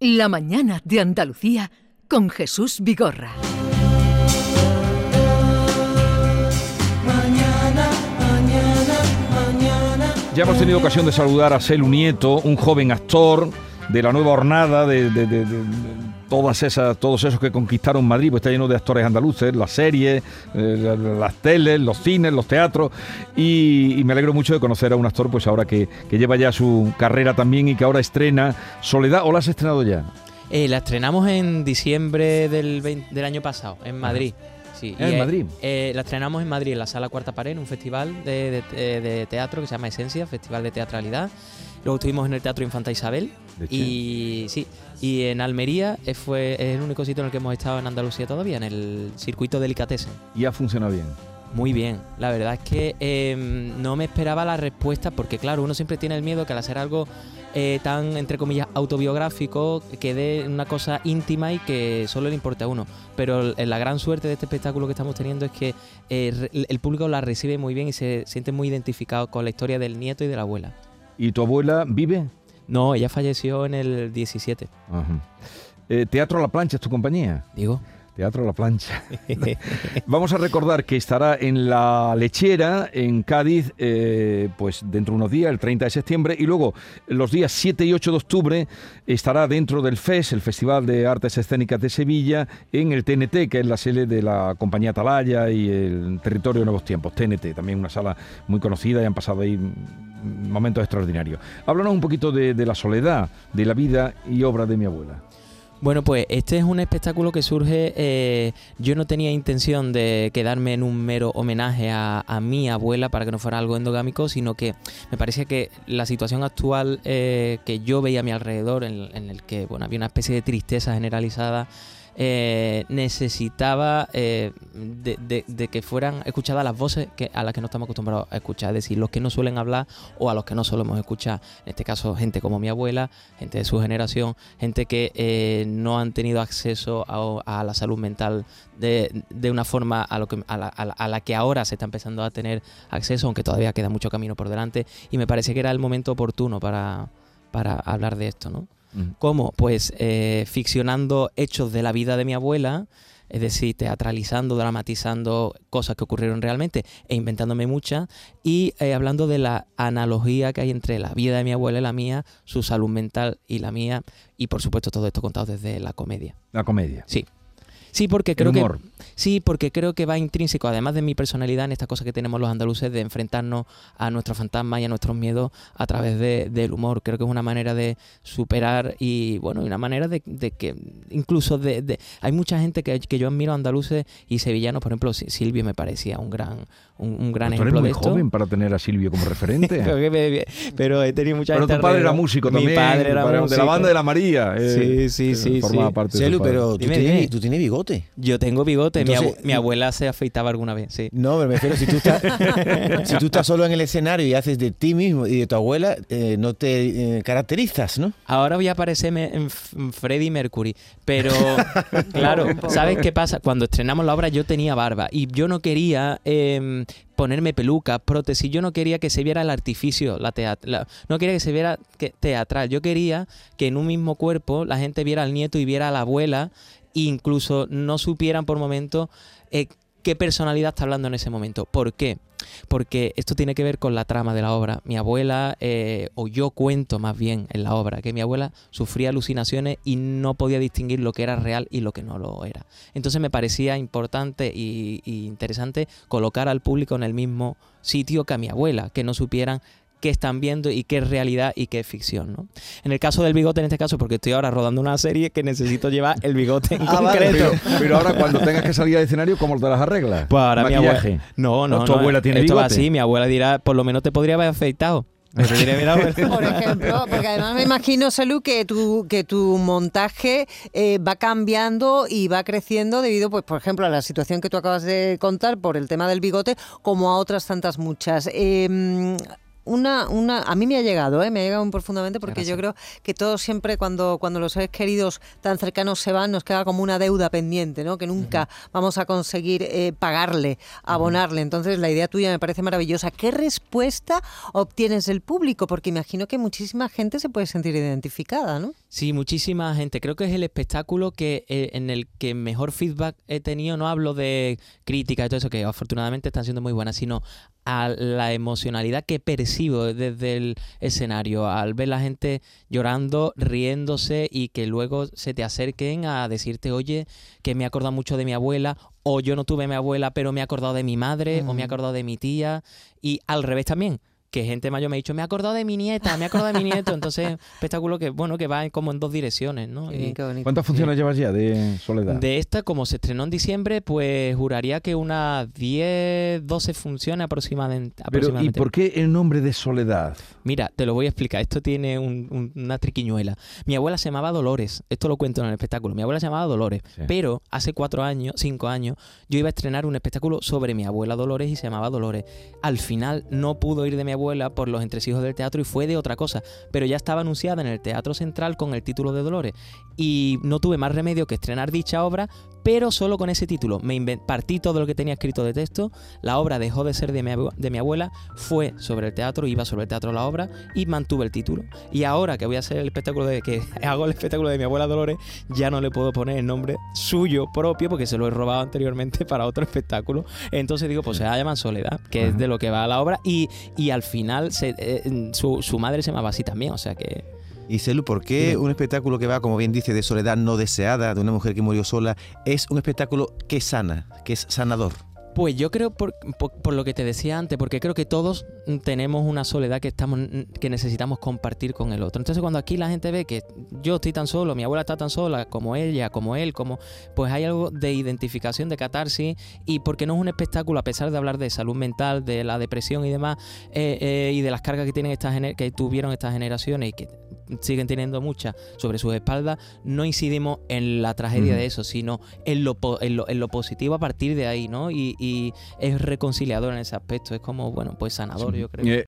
La mañana de Andalucía con Jesús Vigorra. Ya hemos tenido ocasión de saludar a Celu Nieto, un joven actor de la nueva hornada, de, de- de- de- de todas esas, todos esos que conquistaron Madrid, pues está lleno de actores andaluces, las series, eh, la- la- las teles, los cines, los teatros, y, y me alegro mucho de conocer a un actor, pues ahora que, que lleva ya su carrera también y que ahora estrena Soledad, ¿o la has estrenado ya? Eh, la estrenamos en diciembre del, 20 del año pasado, en Madrid. Sí, en eh, Madrid. eh, la estrenamos en Madrid, en la Sala Cuarta Pared, en un festival de, de- de teatro que se llama Esencia, Festival de Teatralidad. Luego estuvimos en el Teatro Infanta Isabel. Y sí, y en Almería fue es el único sitio en el que hemos estado en Andalucía todavía, en el circuito Delicatessen. Y ha funcionado bien. Muy bien, la verdad es que eh, no me esperaba la respuesta porque claro, uno siempre tiene el miedo que al hacer algo eh, tan, entre comillas, autobiográfico, quede una cosa íntima y que solo le importe a uno. Pero la gran suerte de este espectáculo que estamos teniendo es que eh, el público la recibe muy bien y se siente muy identificado con la historia del nieto y de la abuela. ¿Y tu abuela vive? No, ella falleció en el 17, Ajá. Eh, Teatro a la plancha es tu compañía. digo. Teatro la plancha. Vamos a recordar que estará en la lechera en Cádiz, eh, pues dentro de unos días, el 30 de septiembre, y luego los días 7 y 8 de octubre estará dentro del FES, el Festival de Artes Escénicas de Sevilla, en el TNT, que es la sede de la compañía Atalaya y el Territorio de Nuevos Tiempos, TNT, también una sala muy conocida y han pasado ahí momentos extraordinarios. Háblanos un poquito de la soledad, de la vida y obra de mi abuela. Bueno, pues este es un espectáculo que surge. eh, yo no tenía intención de quedarme en un mero homenaje a, a mi abuela para que no fuera algo endogámico, sino que me parecía que la situación actual eh, que yo veía a mi alrededor, en, en el que bueno, había una especie de tristeza generalizada, eh, necesitaba eh, de, que fueran escuchadas las voces a las que no estamos acostumbrados a escuchar, es decir, los que no suelen hablar o a los que no solemos escuchar. En este caso, gente como mi abuela, gente de su generación, gente que eh, no han tenido acceso a, la salud mental de, una forma a, lo que, a la- a la que ahora se está empezando a tener acceso, aunque todavía queda mucho camino por delante. Y me parece que era el momento oportuno para, para hablar de esto, ¿no? Mm. ¿Cómo? Pues eh, ficcionando hechos de la vida de mi abuela, es decir, teatralizando, dramatizando cosas que ocurrieron realmente e inventándome muchas, y eh, hablando de la analogía que hay entre la vida de mi abuela y la mía, su salud mental y la mía, y por supuesto todo esto contado desde la comedia. La comedia. Sí. Sí, porque creo que. Sí, porque creo que va intrínseco, además de mi personalidad, en esta cosa que tenemos los andaluces de enfrentarnos a nuestros fantasmas y a nuestros miedos a través de- del humor. Creo que es una manera de superar y, bueno, y una manera de, de que incluso de, de- Hay mucha gente que, que yo admiro andaluces y sevillanos, por ejemplo, Si- Silvio me parecía un gran, un, un gran Pues tú eres ejemplo muy de esto. joven para tener a Silvio como referente. Pero, he tenido mucha Pero gente tu padre era músico Mi también. padre tu era padre De la músico. banda de la María. eh, Sí, sí, sí, formaba sí. parte Celu, padre. pero tú tienes, tú tienes bigote. Yo tengo bigote, mi, Entonces, abu- mi abuela se afeitaba alguna vez, sí. No, pero me refiero, si tú estás, si tú estás solo en el escenario y haces de ti mismo y de tu abuela, eh, no te eh, caracterizas, ¿no? Ahora voy a parecerme en Freddie Mercury, pero claro, ¿sabes qué pasa? Cuando estrenamos la obra yo tenía barba y yo no quería em, ponerme peluca, prótesis, yo no quería que se viera el artificio, la teat- la- no quería que se viera que- teatral, yo quería que en un mismo cuerpo la gente viera al nieto y viera a la abuela incluso no supieran por momento eh, qué personalidad está hablando en ese momento. ¿Por qué? Porque esto tiene que ver con la trama de la obra. Mi abuela, eh, o yo cuento más bien en la obra, que mi abuela sufría alucinaciones y no podía distinguir lo que era real y lo que no lo era. Entonces me parecía importante y, y interesante colocar al público en el mismo sitio que a mi abuela, que no supieran qué están viendo y qué es realidad y qué es ficción. ¿no? En el caso del bigote, en este caso, porque estoy ahora rodando una serie que necesito llevar el bigote en Ah, vale, concreto. Pero, pero ahora cuando tengas que salir al escenario, ¿cómo te las arreglas? Pues ahora mi abuela. No, no, No, tu abuela tiene esto va bigote. así, mi abuela dirá, por lo menos te podría haber afeitado. Me diré, mira, abuela. Por ejemplo, porque además me imagino, Salud, que tu, que tu montaje eh, va cambiando y va creciendo debido, pues, por ejemplo, a la situación que tú acabas de contar por el tema del bigote, como a otras tantas muchas. Eh, una, una, a mí me ha llegado, ¿eh? me ha llegado muy profundamente porque yo creo que todos siempre cuando, cuando los seres queridos tan cercanos se van nos queda como una deuda pendiente, ¿no? que nunca vamos a conseguir eh, pagarle, abonarle. Entonces la idea tuya me parece maravillosa. ¿Qué respuesta obtienes del público? Porque imagino que muchísima gente se puede sentir identificada, ¿no? Sí, muchísima gente. Creo que es el espectáculo que eh, en el que mejor feedback he tenido. No hablo de críticas y todo eso, que afortunadamente están siendo muy buenas, sino a la emocionalidad que percibo desde el escenario, al ver la gente llorando, riéndose y que luego se te acerquen a decirte, oye, que me he acordado mucho de mi abuela, o yo no tuve mi abuela, pero me he acordado de mi madre, o me he Mm. acordado de mi tía, y al revés también. Que gente mayor me ha dicho, me he acordado de mi nieta, me he acordado de mi nieto. Entonces, espectáculo que, bueno, que va en- como en dos direcciones, ¿no? Qué Y- bien, qué bonito. ¿Cuántas funciones llevas ya de Soledad? de esta, como se estrenó en diciembre, pues juraría que unas 10, 12 funciones aproximadamente. Pero, ¿y por qué el nombre de Soledad? Mira, te lo voy a explicar. Esto tiene un- un- una triquiñuela. Mi abuela se llamaba Dolores. Esto lo cuento en el espectáculo. Mi abuela se llamaba Dolores. Sí. Pero hace cuatro años, cinco años, yo iba a estrenar un espectáculo sobre mi abuela Dolores y se llamaba Dolores. Al final no pudo ir de mi abuela por los entresijos del teatro y fue de otra cosa. Pero ya estaba anunciada en el Teatro Central con el título de Dolores. Y no tuve más remedio que estrenar dicha obra, pero solo con ese título. Me partí todo lo que tenía escrito de texto. La obra dejó de ser de mi, de mi abuela, fue sobre el teatro, iba sobre el teatro la obra y mantuve el título. Y ahora que voy a hacer el espectáculo de que hago el espectáculo de mi abuela Dolores, ya no le puedo poner el nombre suyo propio porque se lo he robado anteriormente para otro espectáculo. Entonces digo, pues se llama Soledad, que es Ajá. de lo que va la obra. Y, y al final se- eh, su, su madre se llamaba así también, o sea que... Y Celu, ¿por qué un espectáculo que va, como bien dice, de soledad no deseada, de una mujer que murió sola, es un espectáculo que sana, que es sanador? Pues yo creo por, por- lo que te decía antes, porque creo que todos tenemos una soledad que estamos que necesitamos compartir con el otro. Entonces cuando aquí la gente ve que yo estoy tan solo, mi abuela está tan sola, como ella, como él, como pues hay algo de identificación, de catarsis y porque no es un espectáculo a pesar de hablar de salud mental, de la depresión y demás eh, eh, y de las cargas que tienen estas que tuvieron estas generaciones y que siguen teniendo muchas sobre sus espaldas, no incidimos en la tragedia de eso, sino en lo, en lo, en lo positivo a partir de ahí, ¿no? Y, y es reconciliador en ese aspecto, es como, bueno, pues sanador, yo creo. Eh,